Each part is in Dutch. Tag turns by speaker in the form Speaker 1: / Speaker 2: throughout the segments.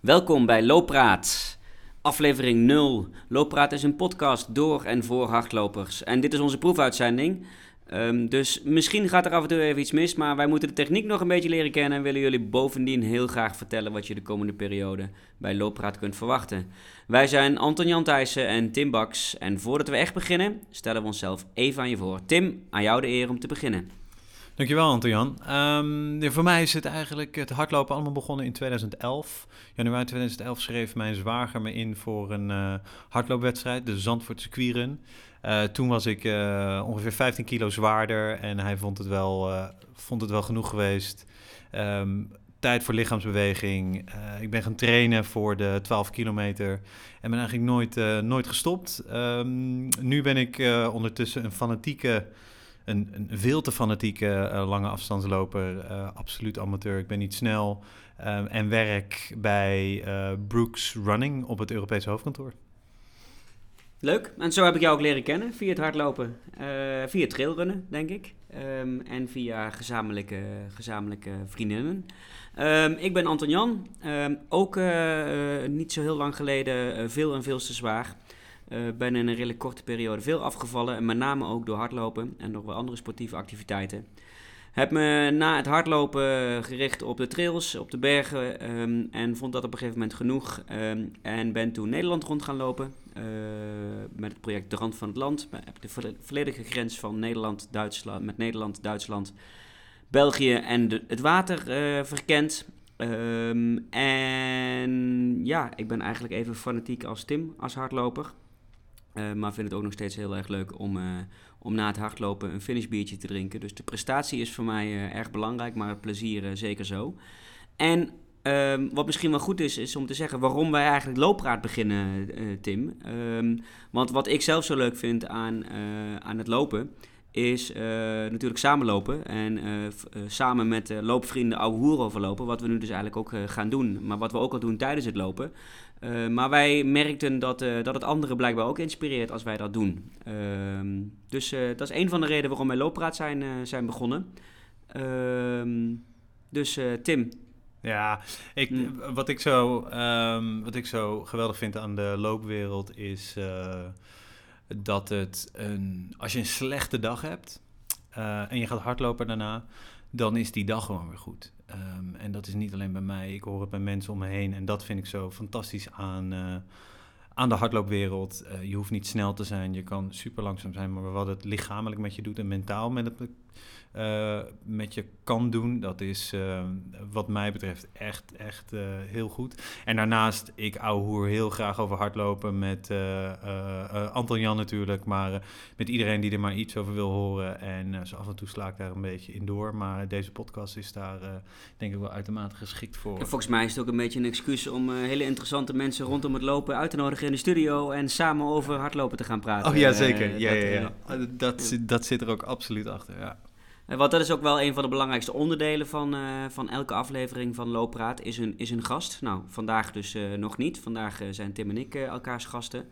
Speaker 1: Welkom bij Looppraat, aflevering 0. Looppraat is een podcast door en voor hardlopers. En dit is onze proefuitzending. Um, dus misschien gaat er af en toe even iets mis, maar wij moeten de techniek nog een beetje leren kennen en willen jullie bovendien heel graag vertellen wat je de komende periode bij Looppraat kunt verwachten. Wij zijn Anton Jan Thijssen en Tim Baks en voordat we echt beginnen, stellen we onszelf even aan je voor. Tim, aan jou de eer om te beginnen.
Speaker 2: Dankjewel, Anton-Jan. Um, voor mij is het eigenlijk het hardlopen allemaal begonnen in 2011. Januari 2011 schreef mijn zwager me in voor een uh, hardloopwedstrijd, de Zandvoortse Quieren. Uh, toen was ik uh, ongeveer 15 kilo zwaarder en hij vond het wel, vond het wel genoeg geweest. Um, tijd voor lichaamsbeweging. ik ben gaan trainen voor de 12 kilometer en ben eigenlijk nooit, nooit gestopt. Um, nu ben ik ondertussen een fanatieke een, een veel te fanatieke uh, lange afstandsloper, uh, absoluut amateur. Ik ben niet snel um, en werk bij Brooks Running op het Europese hoofdkantoor.
Speaker 1: Leuk. En zo heb ik jou ook leren kennen via het hardlopen. via trailrunnen, denk ik. Um, en via gezamenlijke, gezamenlijke vriendinnen. Um, ik ben Anton Jan. ook niet zo heel lang geleden veel en veel te zwaar. Uh, ben in een redelijk korte periode veel afgevallen. En met name ook door hardlopen en nog wel andere sportieve activiteiten. Heb me na het hardlopen gericht op de trails, op de bergen. Um, en vond dat op een gegeven moment genoeg. Um, en ben toen Nederland rond gaan lopen. Uh, met het project De Rand van het Land. Heb de volledige grens van Nederland, Duitsland, met Nederland, Duitsland, België en de, het water verkend. Um, en ja, ik ben eigenlijk even fanatiek als Tim, als hardloper. Uh, maar vind het ook nog steeds heel erg leuk om, uh, om na het hardlopen een finishbiertje te drinken. Dus de prestatie is voor mij uh, erg belangrijk, maar het plezier zeker zo. En ehm, wat misschien wel goed is, is om te zeggen waarom wij eigenlijk looppraat beginnen, Tim. Um, want wat ik zelf zo leuk vind aan, aan het lopen, is natuurlijk samenlopen. En samen met loopvrienden ouwe hoeren overlopen. Wat we nu dus eigenlijk ook gaan doen. Maar wat we ook al doen tijdens het lopen. Uh, maar wij merkten dat, uh, dat het anderen blijkbaar ook inspireert als wij dat doen. Uh, dus uh, dat is een van de redenen waarom wij Looppraat zijn, zijn begonnen. Ehm, dus Tim.
Speaker 2: Ja, ik, mm. wat, ik zo, um, wat ik zo geweldig vind aan de loopwereld is dat het een, als je een slechte dag hebt en je gaat hardlopen daarna, dan is die dag gewoon weer goed. Um, en dat is niet alleen bij mij, ik hoor het bij mensen om me heen. En dat vind ik zo fantastisch aan, uh, aan de hardloopwereld. Uh, je hoeft niet snel te zijn, je kan super langzaam zijn, maar wat het lichamelijk met je doet en mentaal met het uh, met je kan doen. Dat is uh, wat mij betreft echt, echt uh, heel goed. En daarnaast, ik hoer heel graag over hardlopen met Anton Jan natuurlijk, maar met iedereen die er maar iets over wil horen. En zo af en toe sla ik daar een beetje in door. Maar deze podcast is daar denk ik wel uitermate geschikt voor.
Speaker 1: En volgens mij is het ook een beetje een excuus om hele interessante mensen rondom het lopen uit te nodigen in de studio en samen over hardlopen te gaan praten.
Speaker 2: Oh ja, zeker. ja, ja, ja. Dat, dat zit er ook absoluut achter, ja.
Speaker 1: Want dat is ook wel een van de belangrijkste onderdelen van, uh, van elke aflevering van Looppraat, is een, is een gast. Nou, vandaag dus uh, nog niet. Vandaag uh, zijn Tim en ik elkaars gasten.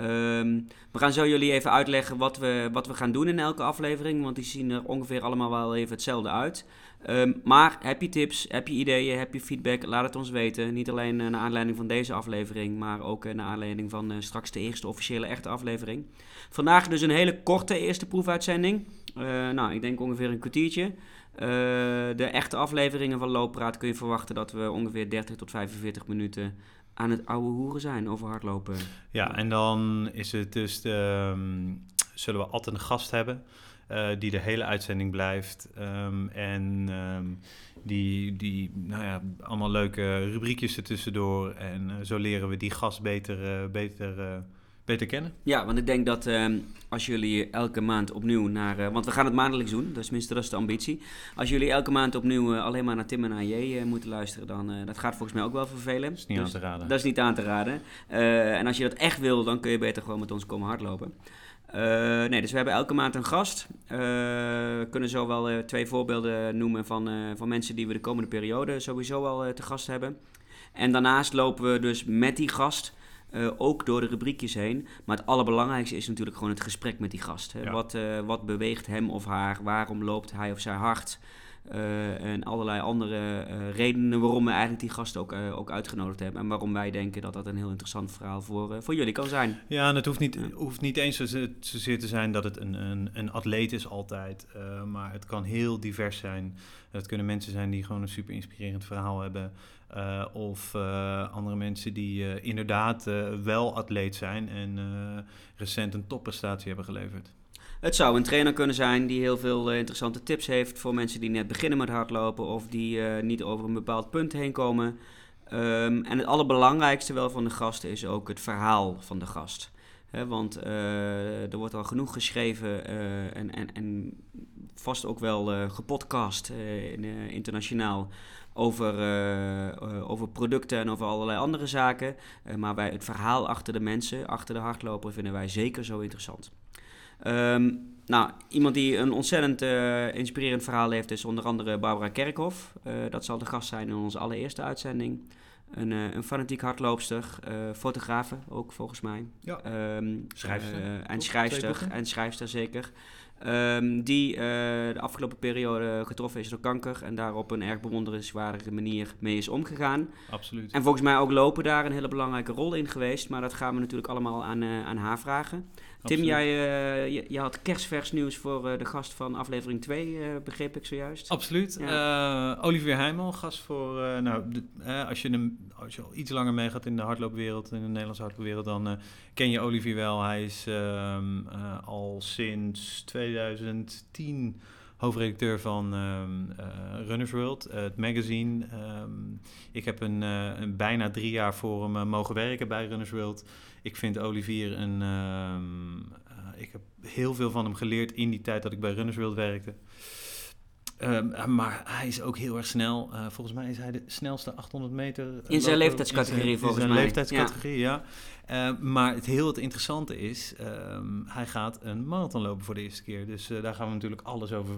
Speaker 1: Um, we gaan zo jullie even uitleggen wat we, wat we gaan doen in elke aflevering, want die zien er ongeveer allemaal wel even hetzelfde uit. Um, maar heb je tips, heb je ideeën, heb je feedback, laat het ons weten. Niet alleen naar aanleiding van deze aflevering, maar ook naar aanleiding van straks de eerste officiële echte aflevering. Vandaag dus een hele korte eerste proefuitzending. Uh, nou, ik denk ongeveer een kwartiertje. Uh, de echte afleveringen van Looppraat kun je verwachten dat we ongeveer 30 tot 45 minuten aan het oude hoeren zijn over hardlopen.
Speaker 2: Ja, en dan is het dus, de, um, zullen we altijd een gast hebben uh, die de hele uitzending blijft. Um, en um, die, die, nou ja, allemaal leuke rubriekjes ertussendoor. En zo leren we die gast beter, beter beter kennen.
Speaker 1: Ja, want ik denk dat uh, als jullie elke maand opnieuw naar... Uh, want we gaan het maandelijks doen, dus tenminste dat is de ambitie. Als jullie elke maand opnieuw uh, alleen maar naar Tim en AJ uh, moeten luisteren... dan dat gaat volgens mij ook wel vervelen. Dat
Speaker 2: is niet dus, aan te raden.
Speaker 1: Dat is niet aan te raden. en als je dat echt wil, dan kun je beter gewoon met ons komen hardlopen. nee, dus we hebben elke maand een gast. We kunnen zo wel twee voorbeelden noemen van, van mensen die we de komende periode sowieso wel te gast hebben. En daarnaast lopen we dus met die gast uh, ook door de rubriekjes heen. Maar het allerbelangrijkste is natuurlijk gewoon het gesprek met die gast. Hè? Wat, uh, wat beweegt hem of haar? Waarom loopt hij of zij hard? en allerlei andere redenen waarom we eigenlijk die gasten ook, ook uitgenodigd hebben. En waarom wij denken dat dat een heel interessant verhaal voor, voor jullie kan zijn.
Speaker 2: Ja, en het hoeft niet, hoeft niet eens zozeer te zijn dat het een, een, een atleet is altijd. maar het kan heel divers zijn. Het kunnen mensen zijn die gewoon een super inspirerend verhaal hebben. Uh, of uh, andere mensen die uh, inderdaad wel atleet zijn en recent een topprestatie hebben geleverd.
Speaker 1: Het zou een trainer kunnen zijn die heel veel interessante tips heeft voor mensen die net beginnen met hardlopen of die niet over een bepaald punt heen komen. Um, en het allerbelangrijkste wel van de gast is ook het verhaal van de gast. Want er wordt al genoeg geschreven en, en, en vast ook wel gepodcast internationaal over, uh, over producten en over allerlei andere zaken. Uh, maar bij het verhaal achter de mensen, achter de hardloper, vinden wij zeker zo interessant. Um, nou, iemand die een ontzettend uh, inspirerend verhaal heeft, is onder andere Barbara Kerkhoff. dat zal de gast zijn in onze allereerste uitzending. Een, een fanatiek hardloopster, fotografe ook volgens mij.
Speaker 2: Ja, um, schrijfster.
Speaker 1: en schrijfster, en schrijfster zeker. Um, die uh, de afgelopen periode getroffen is door kanker en daar op een erg bewonderenswaardige manier mee is omgegaan.
Speaker 2: Absoluut.
Speaker 1: En volgens mij ook lopen daar een hele belangrijke rol in geweest, maar dat gaan we natuurlijk allemaal aan, uh, aan haar vragen. Tim, jij uh, je, je, had kerstvers nieuws voor uh, de gast van aflevering 2, uh, begreep ik zojuist.
Speaker 2: Absoluut. Ja. Olivier Heijmel, gast voor, nou, de, als, je hem, als je al iets langer meegaat in de hardloopwereld, in de Nederlandse hardloopwereld, dan ken je Olivier wel. Hij is um, al sinds 2010 hoofdredacteur van um, uh, Runners World, het magazine. Um, ik heb een, uh, een, bijna drie jaar voor hem mogen werken bij Runners World. Ik vind Olivier een. Uh, ik heb heel veel van hem geleerd in die tijd dat ik bij Runners World werkte. Uh, maar hij is ook heel erg snel. Uh, volgens mij is hij de snelste 800 meter.
Speaker 1: In zijn leeftijdscategorie, volgens mij.
Speaker 2: In zijn leeftijdscategorie, ja. ja. Uh, maar het heel het interessante is, ehm, hij gaat een marathon lopen voor de eerste keer. Dus daar gaan we natuurlijk alles over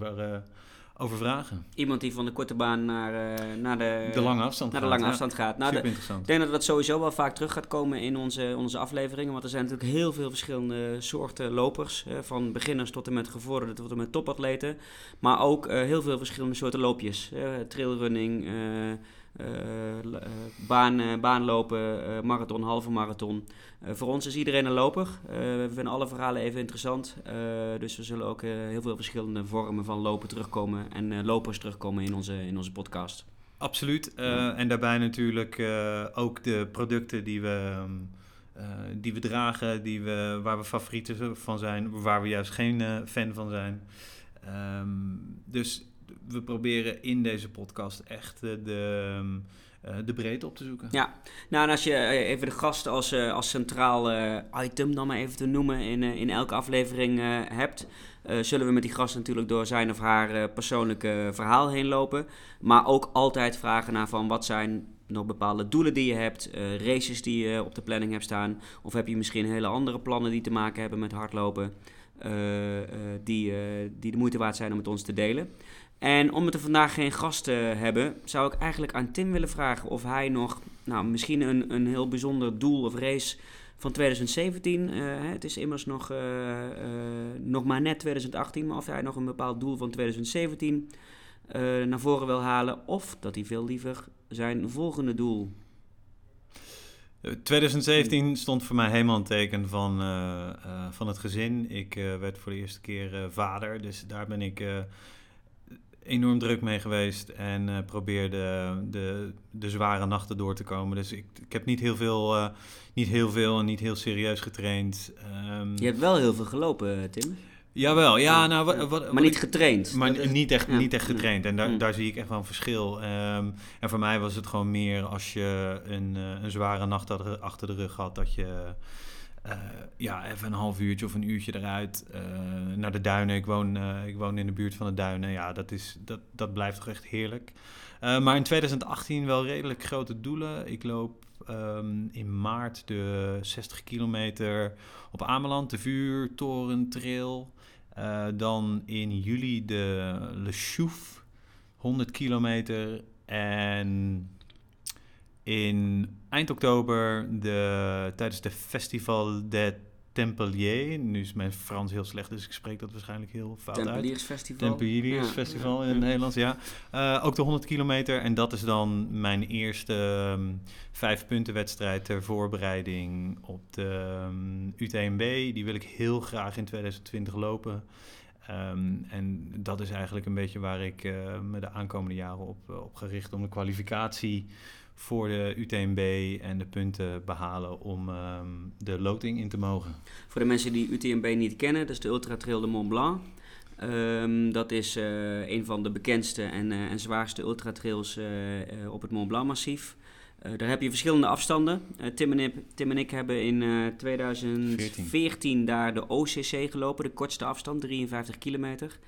Speaker 2: over vragen.
Speaker 1: Iemand die van de korte baan naar, uh, naar, de,
Speaker 2: de lange afstand
Speaker 1: naar
Speaker 2: gaat.
Speaker 1: De lange afstand gaat. Nou,
Speaker 2: Super interessant.
Speaker 1: Ik denk dat dat sowieso wel vaak terug gaat komen in onze, onze afleveringen. Want er zijn natuurlijk heel veel verschillende soorten lopers. Hè, van beginners tot en met gevorderden tot en met topatleten. Maar ook uh, heel veel verschillende soorten loopjes. trailrunning, baan, baanlopen, marathon, halve marathon. voor ons is iedereen een loper. we vinden alle verhalen even interessant. dus we zullen ook heel veel verschillende vormen van lopen terugkomen en lopers terugkomen in onze, in onze podcast.
Speaker 2: Absoluut. En daarbij natuurlijk ook de producten die we. Uh, die we dragen, die we, waar we favorieten van zijn, waar we juist geen uh, fan van zijn. Um, dus we proberen in deze podcast echt de, uh, de breedte op te zoeken.
Speaker 1: Ja, nou en als je eh, even de gast als, als centraal item dan maar even te noemen in, in elke aflevering hebt... zullen we met die gast natuurlijk door zijn of haar persoonlijke verhaal heen lopen. Maar ook altijd vragen naar van wat zijn nog bepaalde doelen die je hebt, races die je op de planning hebt staan. Of heb je misschien hele andere plannen die te maken hebben met hardlopen, die, die de moeite waard zijn om met ons te delen. En om het er vandaag geen gast te hebben, zou ik eigenlijk aan Tim willen vragen of hij nog, nou, misschien een, een heel bijzonder doel of race van 2017. Uh, eh, het is immers nog, uh, uh, nog maar net 2018, maar of hij nog een bepaald doel van 2017 naar voren wil halen. Of dat hij veel liever zijn volgende doel
Speaker 2: 2017 stond voor mij helemaal een teken van, van het gezin. Ik werd voor de eerste keer vader, dus daar ben ik enorm druk mee geweest en uh, probeerde de, de zware nachten door te komen. Dus ik, ik heb niet heel veel, uh, niet heel veel en niet heel serieus getraind.
Speaker 1: Um, je hebt wel heel veel gelopen, Tim.
Speaker 2: Jawel, ja, nou, wat, wat,
Speaker 1: maar niet getraind.
Speaker 2: Maar niet echt, ja. niet echt getraind. En daar, mm. daar zie ik echt wel een verschil. Um, en voor mij was het gewoon meer als je een, een zware nacht achter de rug had, dat je uh, ja, even een half uurtje of een uurtje eruit uh, naar de duinen. Ik woon, uh, ik woon in de buurt van de duinen. Ja, dat, is, dat, dat blijft toch echt heerlijk. maar in 2018 wel redelijk grote doelen. Ik loop um, in maart de 60 kilometer op Ameland, de vuurtoren trail. dan in juli de Le Chouf, 100 kilometer. En in eind oktober de, tijdens de Festival de Tempelier. Nu is mijn Frans heel slecht, dus ik spreek dat waarschijnlijk heel fout uit.
Speaker 1: Tempeliersfestival.
Speaker 2: Tempeliersfestival in het Nederlands, ja. Uh, ook de 100 kilometer. En dat is dan mijn eerste um, vijf punten wedstrijd ter voorbereiding op de um, UTMB. Die wil ik heel graag in 2020 lopen. Um, en dat is eigenlijk een beetje waar ik uh, me de aankomende jaren op, op gericht om de kwalificatie voor de UTMB en de punten behalen om um, de loting in te mogen.
Speaker 1: Voor de mensen die UTMB niet kennen, dat is de Ultra Trail de Mont Blanc. Um, dat is uh, een van de bekendste en, uh, en zwaarste ultratrails uh, op het Mont Blanc massief. daar heb je verschillende afstanden. Tim en, ik, Tim, en ik, hebben in 2014 14. daar de OCC gelopen, de kortste afstand, 53 kilometer.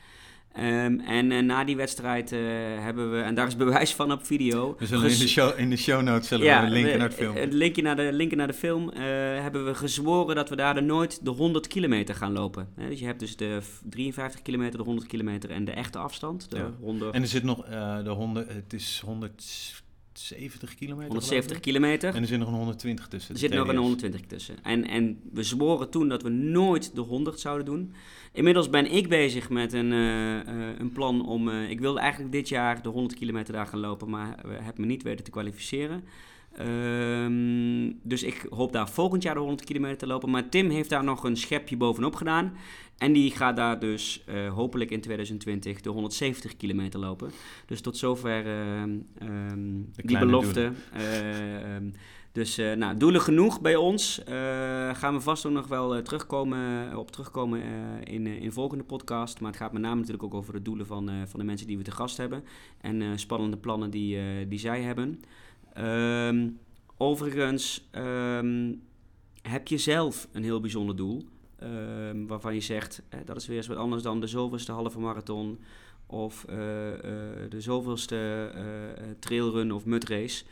Speaker 1: Um, en uh, na die wedstrijd uh, hebben we, en daar is bewijs van op video.
Speaker 2: We zullen in de show, in de show notes zullen ja, we linken naar het film.
Speaker 1: Het linkje naar de, linken naar de film uh, hebben we gezworen dat we daar nooit de 100 kilometer gaan lopen. dus je hebt dus de 53 kilometer, de 100 kilometer en de echte afstand. De
Speaker 2: ja.
Speaker 1: 100...
Speaker 2: En er zit nog de 100, het is 100 70 kilometer.
Speaker 1: 170 kilometer.
Speaker 2: En er zit nog een 120 tussen.
Speaker 1: Er zit nog een 120 tussen. En, en we zworen toen dat we nooit de 100 zouden doen. Inmiddels ben ik bezig met een, uh, uh, een plan om. Uh, ik wilde eigenlijk dit jaar de 100 kilometer daar gaan lopen, maar heb me niet weten te kwalificeren. Um, dus ik hoop daar volgend jaar de 100 kilometer te lopen. Maar Tim heeft daar nog een schepje bovenop gedaan. En die gaat daar dus uh, hopelijk in 2020 de 170 kilometer lopen. Dus tot zover uh, um, die belofte. Uh, dus uh, nou, doelen genoeg bij ons. Uh, gaan we vast ook nog wel uh, terugkomen, op terugkomen in, in volgende podcast. Maar het gaat met name natuurlijk ook over de doelen van, van de mensen die we te gast hebben. En spannende plannen die, die zij hebben. Um, overigens, um, heb je zelf een heel bijzonder doel? Um, waarvan je zegt, dat is weer eens wat anders dan de zoveelste halve marathon... of de zoveelste trailrun of mudrace...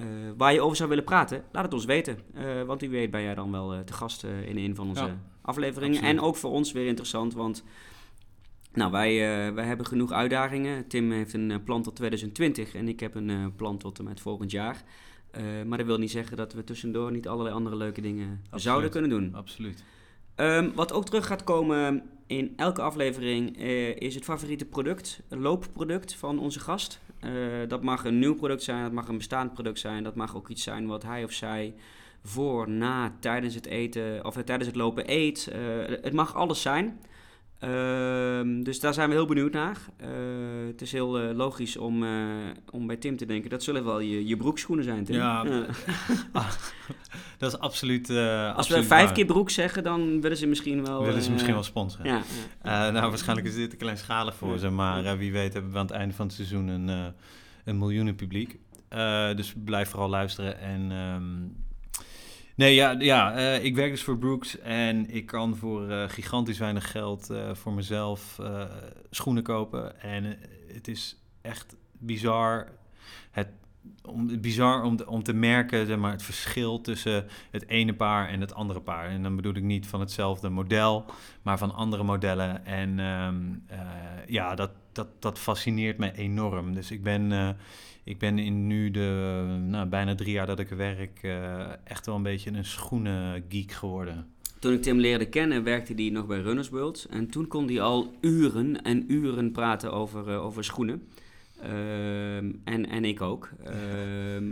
Speaker 1: Uh, waar je over zou willen praten, laat het ons weten. Uh, want wie weet ben jij dan wel uh, te gast in een van onze ja, afleveringen. Absoluut. En ook voor ons weer interessant, want nou, wij, wij hebben genoeg uitdagingen. Tim heeft een plan tot 2020 en ik heb een plan tot en met volgend jaar. maar dat wil niet zeggen dat we tussendoor niet allerlei andere leuke dingen Absoluut. zouden kunnen doen.
Speaker 2: Absoluut.
Speaker 1: Um, wat ook terug gaat komen in elke aflevering is het favoriete product, een loopproduct van onze gast. Uh, dat mag een nieuw product zijn, dat mag een bestaand product zijn, dat mag ook iets zijn wat hij of zij voor, na, tijdens het eten of tijdens het lopen eet. Uh, het mag alles zijn. Uh, dus daar zijn we heel benieuwd naar. Uh, het is heel uh, logisch om, om bij Tim te denken, dat zullen wel je, je broekschoenen zijn, Tim.
Speaker 2: Ja, dat is absoluut
Speaker 1: Als
Speaker 2: absoluut
Speaker 1: we vijf
Speaker 2: waar.
Speaker 1: keer broek zeggen, dan willen ze misschien wel...
Speaker 2: Willen ze misschien wel sponsoren.
Speaker 1: Ja,
Speaker 2: ja. nou, waarschijnlijk is dit een klein schalig voor ze, maar wie weet hebben we aan het einde van het seizoen een, een miljoenen publiek. dus blijf vooral luisteren en... Um, Nee, ja, ja uh, ik werk dus voor Brooks en ik kan voor uh, gigantisch weinig geld uh, voor mezelf schoenen kopen. En het is echt bizar, het, om, bizar om, om te merken zeg maar, het verschil tussen het ene paar en het andere paar. En dan bedoel ik niet van hetzelfde model, maar van andere modellen. En um, ja, dat, dat, dat fascineert me enorm. Dus ik ben ik ben in nu de nou, bijna drie jaar dat ik werk uh, echt wel een beetje een schoenengeek geworden.
Speaker 1: Toen ik Tim leerde kennen, werkte hij nog bij Runners World. En toen kon hij al uren en uren praten over, uh, over schoenen. Uh, en, en ik ook.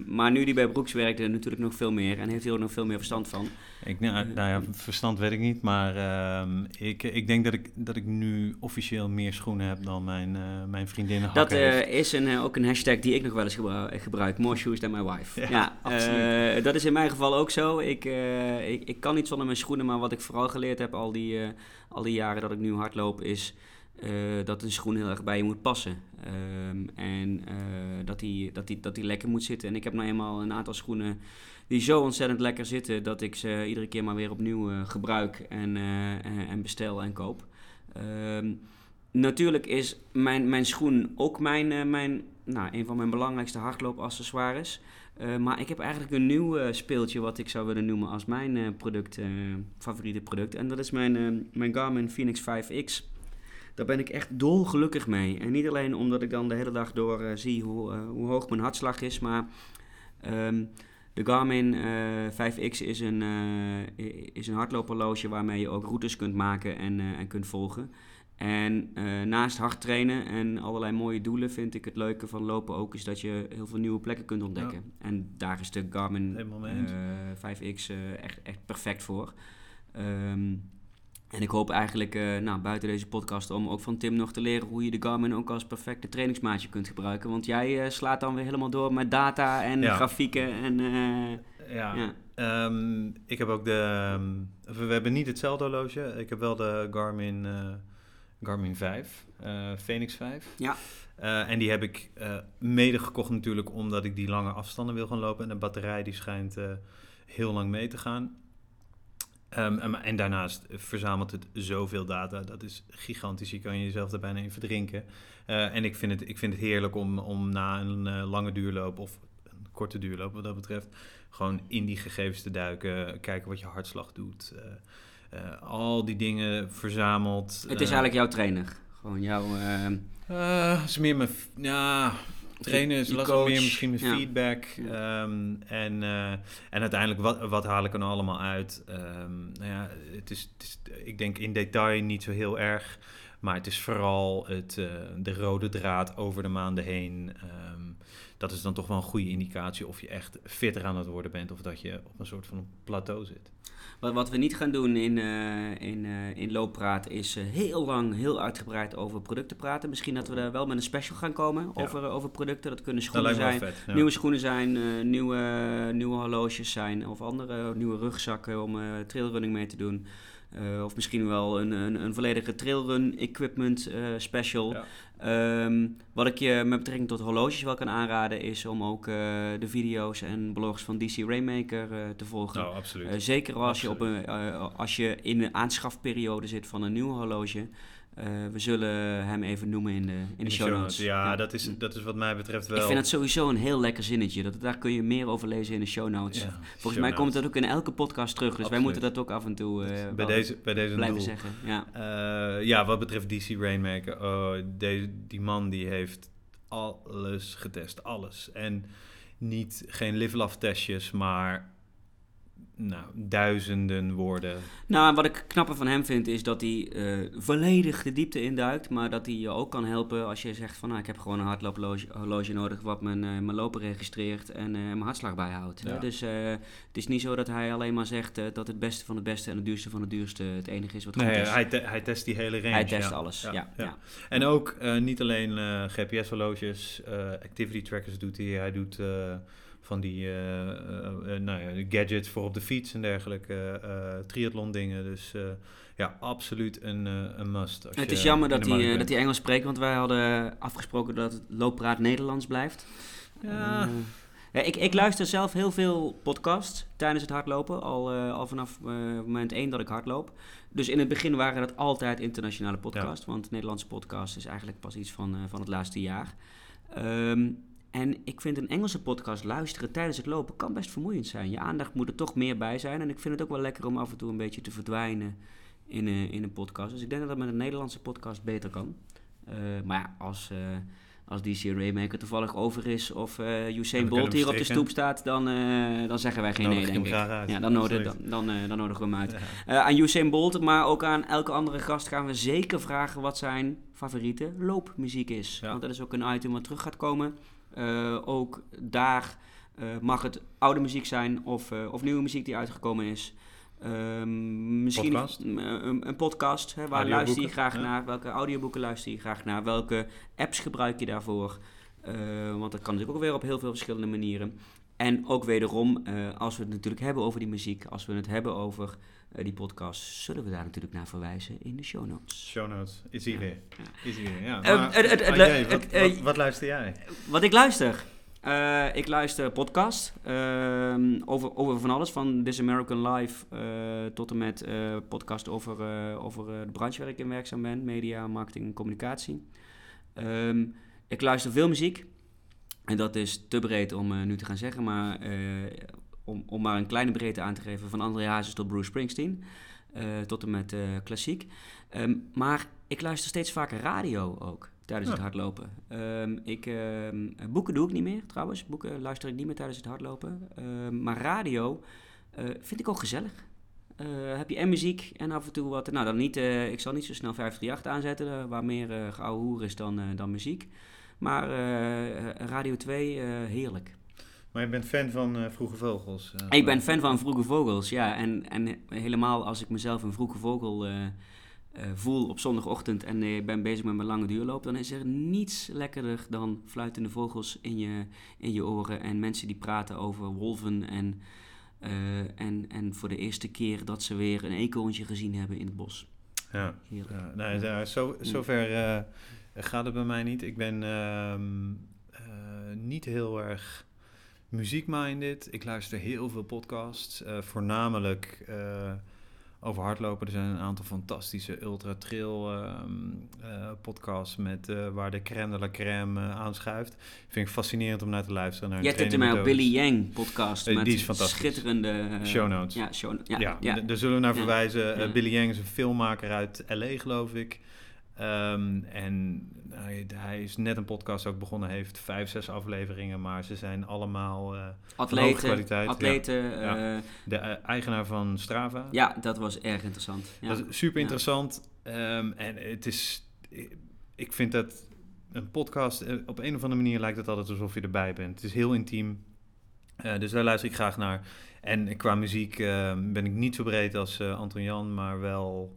Speaker 1: maar nu die bij Brooks werkte, natuurlijk nog veel meer. En heeft hij er nog veel meer verstand van.
Speaker 2: Ik, nou, nou ja, verstand weet ik niet. Maar uh, ik, ik denk dat ik, dat ik nu officieel meer schoenen heb dan mijn, uh, mijn vriendinnen
Speaker 1: Dat uh, is een, ook een hashtag die ik nog wel eens gebruik. gebruik More shoes than my wife. Ja, ja absoluut. dat is in mijn geval ook zo. Ik, ik, ik kan niet zonder mijn schoenen. Maar wat ik vooral geleerd heb al die, al die jaren dat ik nu hardloop is... Uh, dat een schoen heel erg bij je moet passen. Um, en uh, dat, die, dat, die, dat die lekker moet zitten. En ik heb nou eenmaal een aantal schoenen die zo ontzettend lekker zitten... dat ik ze iedere keer maar weer opnieuw uh, gebruik en, en bestel en koop. Um, natuurlijk is mijn, mijn schoen ook mijn, mijn, nou, een van mijn belangrijkste hardloopaccessoires... Maar ik heb eigenlijk een nieuw speeltje wat ik zou willen noemen als mijn product, favoriete product. En dat is mijn, mijn Garmin Phoenix 5X. Daar ben ik echt dolgelukkig mee. En niet alleen omdat ik dan de hele dag door uh, zie hoe, uh, hoe, hoog mijn hartslag is, maar um, De Garmin 5X is een, is een hardloophorloge waarmee je ook routes kunt maken en, en kunt volgen. En uh, naast hard trainen en allerlei mooie doelen vind ik het leuke van lopen ook is dat je heel veel nieuwe plekken kunt ontdekken. En daar is de Garmin uh, 5X uh, echt, echt perfect voor. Um, en ik hoop eigenlijk, uh, nou, buiten deze podcast, om ook van Tim nog te leren hoe je de Garmin ook als perfecte trainingsmaatje kunt gebruiken. Want jij slaat dan weer helemaal door met data en ja. grafieken en...
Speaker 2: ja, ja. Um, ik heb ook de... Um, we hebben niet hetzelfde horloge. Ik heb wel de Garmin... Garmin 5, uh, Phoenix 5.
Speaker 1: Ja.
Speaker 2: En die heb ik mede gekocht natuurlijk omdat ik die lange afstanden wil gaan lopen. En de batterij die schijnt heel lang mee te gaan. Um, en, daarnaast verzamelt het zoveel data. Dat is gigantisch. Je kan jezelf er bijna in verdrinken. en ik vind, het, ik vind het heerlijk om, om na een lange duurloop of een korte duurloop wat dat betreft... gewoon in die gegevens te duiken. Kijken wat je hartslag doet. Uh, al die dingen verzameld.
Speaker 1: Het is eigenlijk jouw trainer. Gewoon jouw.
Speaker 2: Uh, is meer mijn. Ja, trainen is meer misschien ja. feedback. Um, en, en uiteindelijk, wat, wat haal ik er nou allemaal uit? Um, nou ja, het is, het is, ik denk in detail niet zo heel erg. Maar het is vooral het, de rode draad over de maanden heen. Um, dat is dan toch wel een goede indicatie of je echt fitter aan het worden bent. Of dat je op een soort van plateau zit.
Speaker 1: Wat, wat we niet gaan doen in, uh, in, uh, in looppraat is uh, heel lang, heel uitgebreid over producten praten. Misschien dat we daar wel met een special gaan komen ja. over, over producten. Dat kunnen schoenen zijn, vet, ja. nieuwe schoenen zijn, nieuwe, nieuwe horloges zijn of andere nieuwe rugzakken om trailrunning mee te doen. Uh, of misschien wel een, een, een volledige trailrun equipment uh, special. Ja. Um, wat ik je met betrekking tot horloges wel kan aanraden is om ook uh, de video's en blogs van DC Rainmaker te volgen.
Speaker 2: Oh, absoluut.
Speaker 1: zeker als,
Speaker 2: absoluut.
Speaker 1: Je op een, als je in de aanschafperiode zit van een nieuw horloge. Uh, we zullen hem even noemen in de, in, in de show notes.
Speaker 2: Ja, ja, Dat, is, dat is wat mij betreft wel...
Speaker 1: Ik vind het sowieso een heel lekker zinnetje. Dat, daar kun je meer over lezen in de show notes. Ja, Volgens show mij notes. komt dat ook in elke podcast terug. Dus Absoluut. wij moeten dat ook af en toe uh,
Speaker 2: bij deze, bij deze
Speaker 1: blijven
Speaker 2: doel.
Speaker 1: zeggen. Ja.
Speaker 2: Uh, ja, wat betreft DC Rainmaker. Oh, deze, die man die heeft alles getest. Alles. En niet geen live-love testjes, maar nou, duizenden woorden.
Speaker 1: Nou, wat ik knapper van hem vind is dat hij uh, volledig de diepte induikt, maar dat hij je ook kan helpen als je zegt van nou, ik heb gewoon een hardloophorloge nodig wat mijn, uh, mijn lopen registreert en uh, mijn hartslag bijhoudt. Ja. Dus het is niet zo dat hij alleen maar zegt dat het beste van het beste en het duurste van het duurste het enige is wat
Speaker 2: nee,
Speaker 1: goed is.
Speaker 2: Hij, te hij test die hele range.
Speaker 1: Hij test ja. alles, ja. ja,
Speaker 2: En ook niet alleen GPS-horloges, activity trackers doet hij, hij doet van die uh, uh, nou ja, gadgets voor op de fiets en dergelijke, triathlon dingen. Dus ja, absoluut een, een must.
Speaker 1: het is jammer dat hij, dat hij Engels spreekt, want wij hadden afgesproken dat het looppraat Nederlands blijft.
Speaker 2: Ja.
Speaker 1: Ja, ik, ik luister zelf heel veel podcasts tijdens het hardlopen, al, uh, al vanaf uh, moment één dat ik hardloop. Dus in het begin waren dat altijd internationale podcasts, ja. want Nederlandse podcast is eigenlijk pas iets van, uh, van het laatste jaar. Um, en ik vind een Engelse podcast luisteren tijdens het lopen kan best vermoeiend zijn. Je aandacht moet er toch meer bij zijn. En ik vind het ook wel lekker om af en toe een beetje te verdwijnen in, uh, in een podcast. Dus ik denk dat dat met een Nederlandse podcast beter kan. Uh, maar ja, als, uh, als DC Raymaker toevallig over is of Usain Bolt hier op de stoep staat, dan, dan zeggen wij geen nee, denk ik. Ja, dan, nodig, dan, dan, dan nodigen we hem uit. Ja. aan Usain Bolt, maar ook aan elke andere gast gaan we zeker vragen wat zijn favoriete loopmuziek is. Ja. Want dat is ook een item wat terug gaat komen. Uh, ook daar uh, mag het oude muziek zijn of, uh, of nieuwe muziek die uitgekomen is. misschien
Speaker 2: podcast.
Speaker 1: Een, een, podcast. Hè, waar luister je graag ja. naar? Welke audioboeken luister je graag naar? Welke apps gebruik je daarvoor? want dat kan natuurlijk ook weer op heel veel verschillende manieren. En ook wederom, als we het natuurlijk hebben over die muziek, als we het hebben over uh, die podcast, zullen we daar natuurlijk naar verwijzen in de show notes.
Speaker 2: Show notes, is hier weer. Is hier weer, ja. Maar, uh, wat, wat, wat, luister jij?
Speaker 1: Wat ik luister? Uh, ik luister podcast uh, over, over van alles, van This American Life tot en met podcast over, over de branche waar ik in werkzaam ben, media, marketing en communicatie. Um, ik luister veel muziek en dat is te breed om nu te gaan zeggen, maar om, om maar een kleine breedte aan te geven, van André Hazes tot Bruce Springsteen, uh, tot en met klassiek. Um, maar ik luister steeds vaker radio ook. tijdens het hardlopen. Ehm, ik, ehm, boeken doe ik niet meer trouwens. Boeken luister ik niet meer tijdens het hardlopen. Ehm, maar radio eh, vind ik ook gezellig. Eh, heb je en muziek en af en toe wat... Nou, dan niet, eh, ik zal niet zo snel 538 aanzetten, eh, waar meer uh, hoer is dan, eh, dan muziek. Maar eh, Radio 2, eh, heerlijk.
Speaker 2: Maar je bent fan van eh, Vroege Vogels?
Speaker 1: Ik ben fan van vroege vogels, ja. En, en helemaal als ik mezelf een vroege vogel voel op zondagochtend en ik ben bezig met mijn lange duurloop, dan is er niets lekkerder dan fluitende vogels in je, in je oren en mensen die praten over wolven en, en, en voor de eerste keer dat ze weer een eekhoorntje gezien hebben in het bos.
Speaker 2: Ja.
Speaker 1: Heerlijk.
Speaker 2: Ja, ja, zo, zover gaat het bij mij niet. Ik ben ehm, eh, niet heel erg muziekminded. Ik luister heel veel podcasts, eh, voornamelijk eh, over hardlopen. Er zijn een aantal fantastische ultra trail ehm, eh, podcasts met eh, waar de crème de la crème eh, aanschuift. Vind ik fascinerend om naar te luisteren. Naar
Speaker 1: Jij tipte mij op Billy Yang podcast
Speaker 2: Eh,
Speaker 1: met
Speaker 2: die is fantastisch.
Speaker 1: schitterende eh,
Speaker 2: Show notes.
Speaker 1: Ja, show, ja,
Speaker 2: Ja, daar zullen we naar verwijzen. Eh. Billy Yang is een filmmaker uit L.A., geloof ik. Ehm, en hij, hij is net een podcast ook begonnen, heeft vijf, zes afleveringen, maar ze zijn allemaal hoge
Speaker 1: atleten,
Speaker 2: kwaliteit, ja.
Speaker 1: atleten
Speaker 2: Ja.
Speaker 1: eh,
Speaker 2: de eh, eigenaar van Strava.
Speaker 1: Ja, dat was erg interessant. Ja.
Speaker 2: Dat is super interessant. Ehm, en het is, ik- vind dat een podcast, op een of andere manier lijkt het altijd alsof je erbij bent. Het is heel intiem. Dus daar luister ik graag naar. En qua muziek ben ik niet zo breed als Anton Jan, maar wel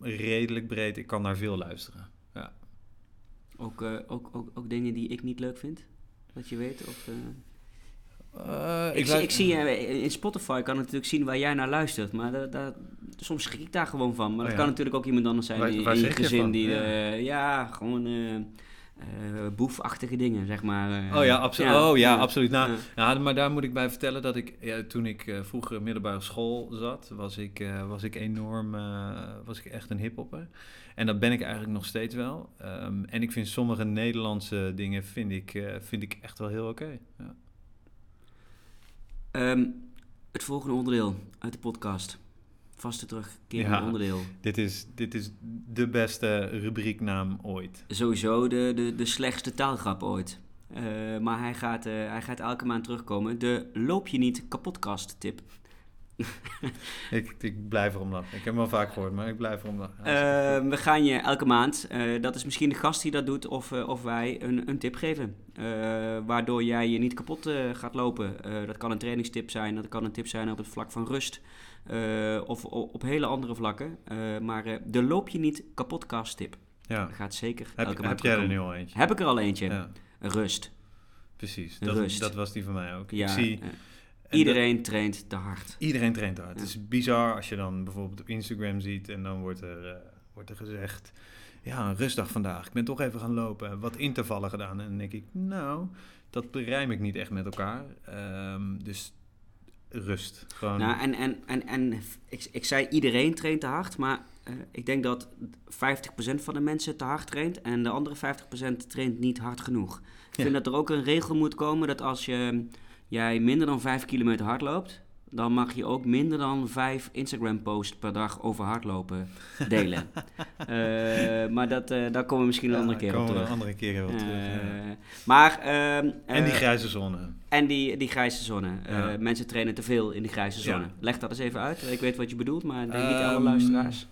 Speaker 2: redelijk breed. Ik kan naar veel luisteren.
Speaker 1: Ook, eh, ook, ook, ook dingen die ik niet leuk vind, dat je weet. Of, eh,
Speaker 2: Eh,
Speaker 1: ik, ik zie in Spotify kan ik natuurlijk zien waar jij naar luistert, maar da- da- soms schrik ik daar gewoon van. Maar
Speaker 2: Oh,
Speaker 1: dat
Speaker 2: ja.
Speaker 1: kan natuurlijk ook iemand anders zijn
Speaker 2: Waar-
Speaker 1: die,
Speaker 2: waar
Speaker 1: in je gezin die,
Speaker 2: Ja.
Speaker 1: ja, gewoon eh, boefachtige dingen, zeg maar. eh.
Speaker 2: Oh ja, absolu- oh, ja, absoluut. Nou,
Speaker 1: ja.
Speaker 2: Ja, maar daar moet ik bij vertellen dat ik, ja, toen ik eh, vroeger middelbare school zat, was ik, was ik enorm, was ik echt een hiphopper. En dat ben ik eigenlijk nog steeds wel. Ehm, en ik vind sommige Nederlandse dingen, vind ik, vind ik echt wel heel oké. Ja.
Speaker 1: Ehm, het volgende onderdeel uit de podcast. Vaste terugkerende
Speaker 2: Ja.
Speaker 1: onderdeel.
Speaker 2: Dit, is, dit is de beste rubrieknaam ooit.
Speaker 1: Sowieso de, de, de slechtste taalgrap ooit. Eh, maar hij gaat, eh, hij gaat elke maand terugkomen. De loop je niet kapotkast tip.
Speaker 2: Ik, ik blijf erom lachen. Ik heb hem wel vaak gehoord, maar ik blijf erom lachen.
Speaker 1: Eh, we gaan je elke maand, dat is misschien de gast die dat doet, of, of wij een, een tip geven. Waardoor jij je niet kapot gaat lopen. Dat kan een trainingstip zijn, dat kan een tip zijn op het vlak van rust. Eh, of op hele andere vlakken. Eh, maar eh, de loop je niet kapotkast tip
Speaker 2: ja.
Speaker 1: gaat zeker
Speaker 2: Heb,
Speaker 1: elke
Speaker 2: heb jij er nu al eentje?
Speaker 1: Heb ik er al eentje.
Speaker 2: Ja,
Speaker 1: Rust.
Speaker 2: precies. Dat,
Speaker 1: Rust.
Speaker 2: dat was die van mij ook.
Speaker 1: Ja,
Speaker 2: ik zie, en
Speaker 1: iedereen traint te hard.
Speaker 2: Iedereen traint hard.
Speaker 1: Ja.
Speaker 2: Het is bizar als je dan bijvoorbeeld op Instagram ziet en dan wordt er, wordt er gezegd: Ja, een rustdag vandaag. Ik ben toch even gaan lopen. Wat intervallen gedaan. En dan denk ik: Nou, dat rijm ik niet echt met elkaar. Ehm, dus rust. Gewoon.
Speaker 1: Nou, en en, en, en ik, ik zei iedereen traint te hard, maar eh, ik denk dat 50% van de mensen te hard traint en de andere 50% traint niet hard genoeg. Ik
Speaker 2: Ja.
Speaker 1: vind dat er ook een regel moet komen dat als je, jij minder dan 5 kilometer hard loopt, dan mag je ook minder dan 5 Instagram posts per dag over hardlopen delen. Eh, maar dat, eh, daar komen we misschien een
Speaker 2: Ja,
Speaker 1: andere keer
Speaker 2: komen
Speaker 1: op
Speaker 2: we
Speaker 1: terug.
Speaker 2: een andere keer wel terug. ja.
Speaker 1: Eh, maar, ehm,
Speaker 2: En die grijze zonne.
Speaker 1: en die, die grijze zone.
Speaker 2: Ja.
Speaker 1: mensen trainen te veel in die grijze zone. Leg dat eens even uit. Ik weet wat je bedoelt, maar denk niet alle
Speaker 2: Ehm,
Speaker 1: luisteraars.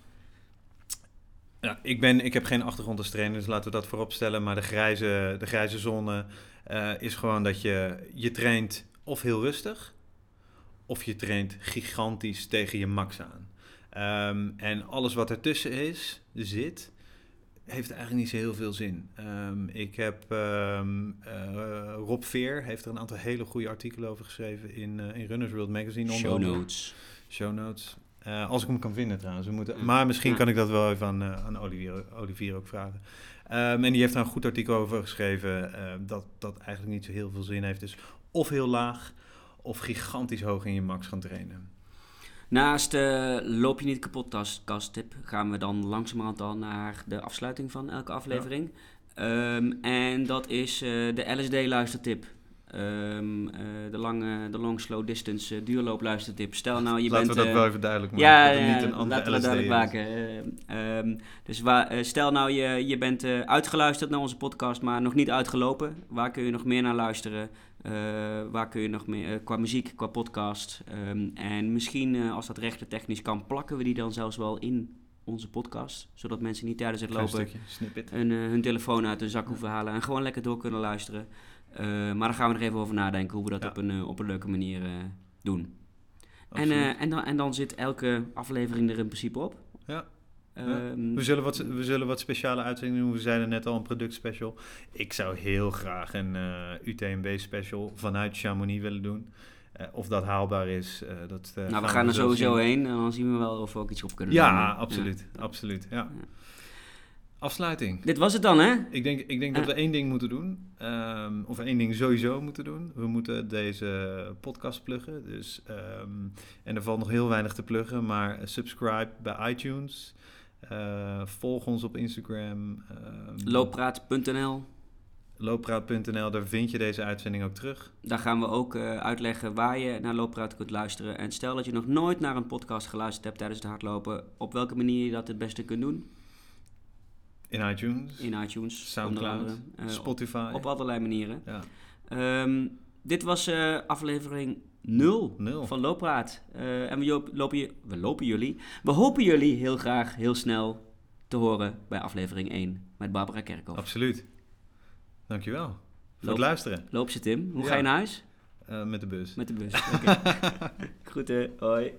Speaker 2: Ja, ik, ben, ik heb geen achtergrond als trainer, dus laten we dat voorop stellen. Maar de grijze, de grijze zone is gewoon dat je, je traint of heel rustig, of je traint gigantisch tegen je max aan. Ehm, en alles wat ertussen is, zit, heeft eigenlijk niet zo heel veel zin. Ehm, ik heb ehm, eh, Rob Veer heeft er een aantal hele goede artikelen over geschreven in, eh, in Runners World Magazine. onder
Speaker 1: Show notes.
Speaker 2: Show notes. Eh, als ik hem kan vinden trouwens. We moeten. Maar misschien kan ik dat wel even aan, aan Olivier, Olivier ook vragen. En die heeft daar een goed artikel over geschreven. dat dat eigenlijk niet zo heel veel zin heeft. Dus of heel laag of gigantisch hoog in je max gaan trainen.
Speaker 1: Naast de loop je niet kapot kast tip gaan we dan langzamerhand al naar de afsluiting van elke aflevering. Ehm, en dat is eh, de LSD luistertip. Ehm, eh, de, lange, de long slow distance uh, duurloop luistertip. Stel nou je
Speaker 2: Laten
Speaker 1: bent...
Speaker 2: we dat
Speaker 1: uh,
Speaker 2: wel even duidelijk maken.
Speaker 1: Ja,
Speaker 2: dat
Speaker 1: ja
Speaker 2: niet een andere
Speaker 1: laten we duidelijk maken. Um, dus waar, stel nou je, je bent uitgeluisterd naar onze podcast, maar nog niet uitgelopen. Waar kun je nog meer naar luisteren? waar kun je nog meer, qua muziek, qua podcast. Um, en misschien als dat rechter technisch kan, plakken we die dan zelfs wel in onze podcast. Zodat mensen niet tijdens het lopen
Speaker 2: stukje, snippet.
Speaker 1: hun, uh, hun telefoon uit hun zak hoeven halen en gewoon lekker door kunnen luisteren. Uh, maar daar gaan we nog even over nadenken hoe we dat
Speaker 2: Ja.
Speaker 1: op, een, uh, op een leuke manier doen. En, en, dan, en dan zit elke aflevering er in principe op.
Speaker 2: Ja.
Speaker 1: Um,
Speaker 2: We zullen, wat, we zullen wat speciale uitzendingen doen. We zeiden net al een productspecial. Ik zou heel graag een uh, UTMB-special vanuit Chamonix willen doen. Uh, of dat haalbaar is, uh, dat
Speaker 1: Nou, we gaan er sowieso zien. heen en dan zien we wel of we ook iets op kunnen
Speaker 2: ja,
Speaker 1: doen.
Speaker 2: Ja, absoluut. absoluut ja. Afsluiting.
Speaker 1: Dit was het dan, hè?
Speaker 2: Ik denk, ik denk dat we één ding moeten doen. Um, of één ding sowieso moeten doen. We moeten deze podcast pluggen. Dus, um, en er valt nog heel weinig te pluggen. Maar subscribe bij iTunes. Uh, volg ons op Instagram.
Speaker 1: Um, Looppraat.nl
Speaker 2: Looppraat.nl, daar vind je deze uitzending ook terug.
Speaker 1: Daar gaan we ook uh, uitleggen waar je naar Looppraat kunt luisteren. En stel dat je nog nooit naar een podcast geluisterd hebt tijdens het hardlopen, op welke manier je dat het beste kunt doen?
Speaker 2: In iTunes.
Speaker 1: In iTunes.
Speaker 2: Soundcloud. Uh, Spotify.
Speaker 1: Op allerlei manieren.
Speaker 2: Ja.
Speaker 1: Um, dit was uh, aflevering 0
Speaker 2: Nul.
Speaker 1: van Looppraat. Uh, en we lopen, we lopen jullie. We hopen jullie heel graag heel snel te horen bij aflevering 1 met Barbara Kerkhoff.
Speaker 2: Absoluut. Dankjewel voor
Speaker 1: Loop,
Speaker 2: het luisteren.
Speaker 1: Loop ze Tim. Hoe
Speaker 2: Ja.
Speaker 1: ga je naar huis?
Speaker 2: Uh, met de bus.
Speaker 1: Met de bus. Okay. Groeten. Hoi.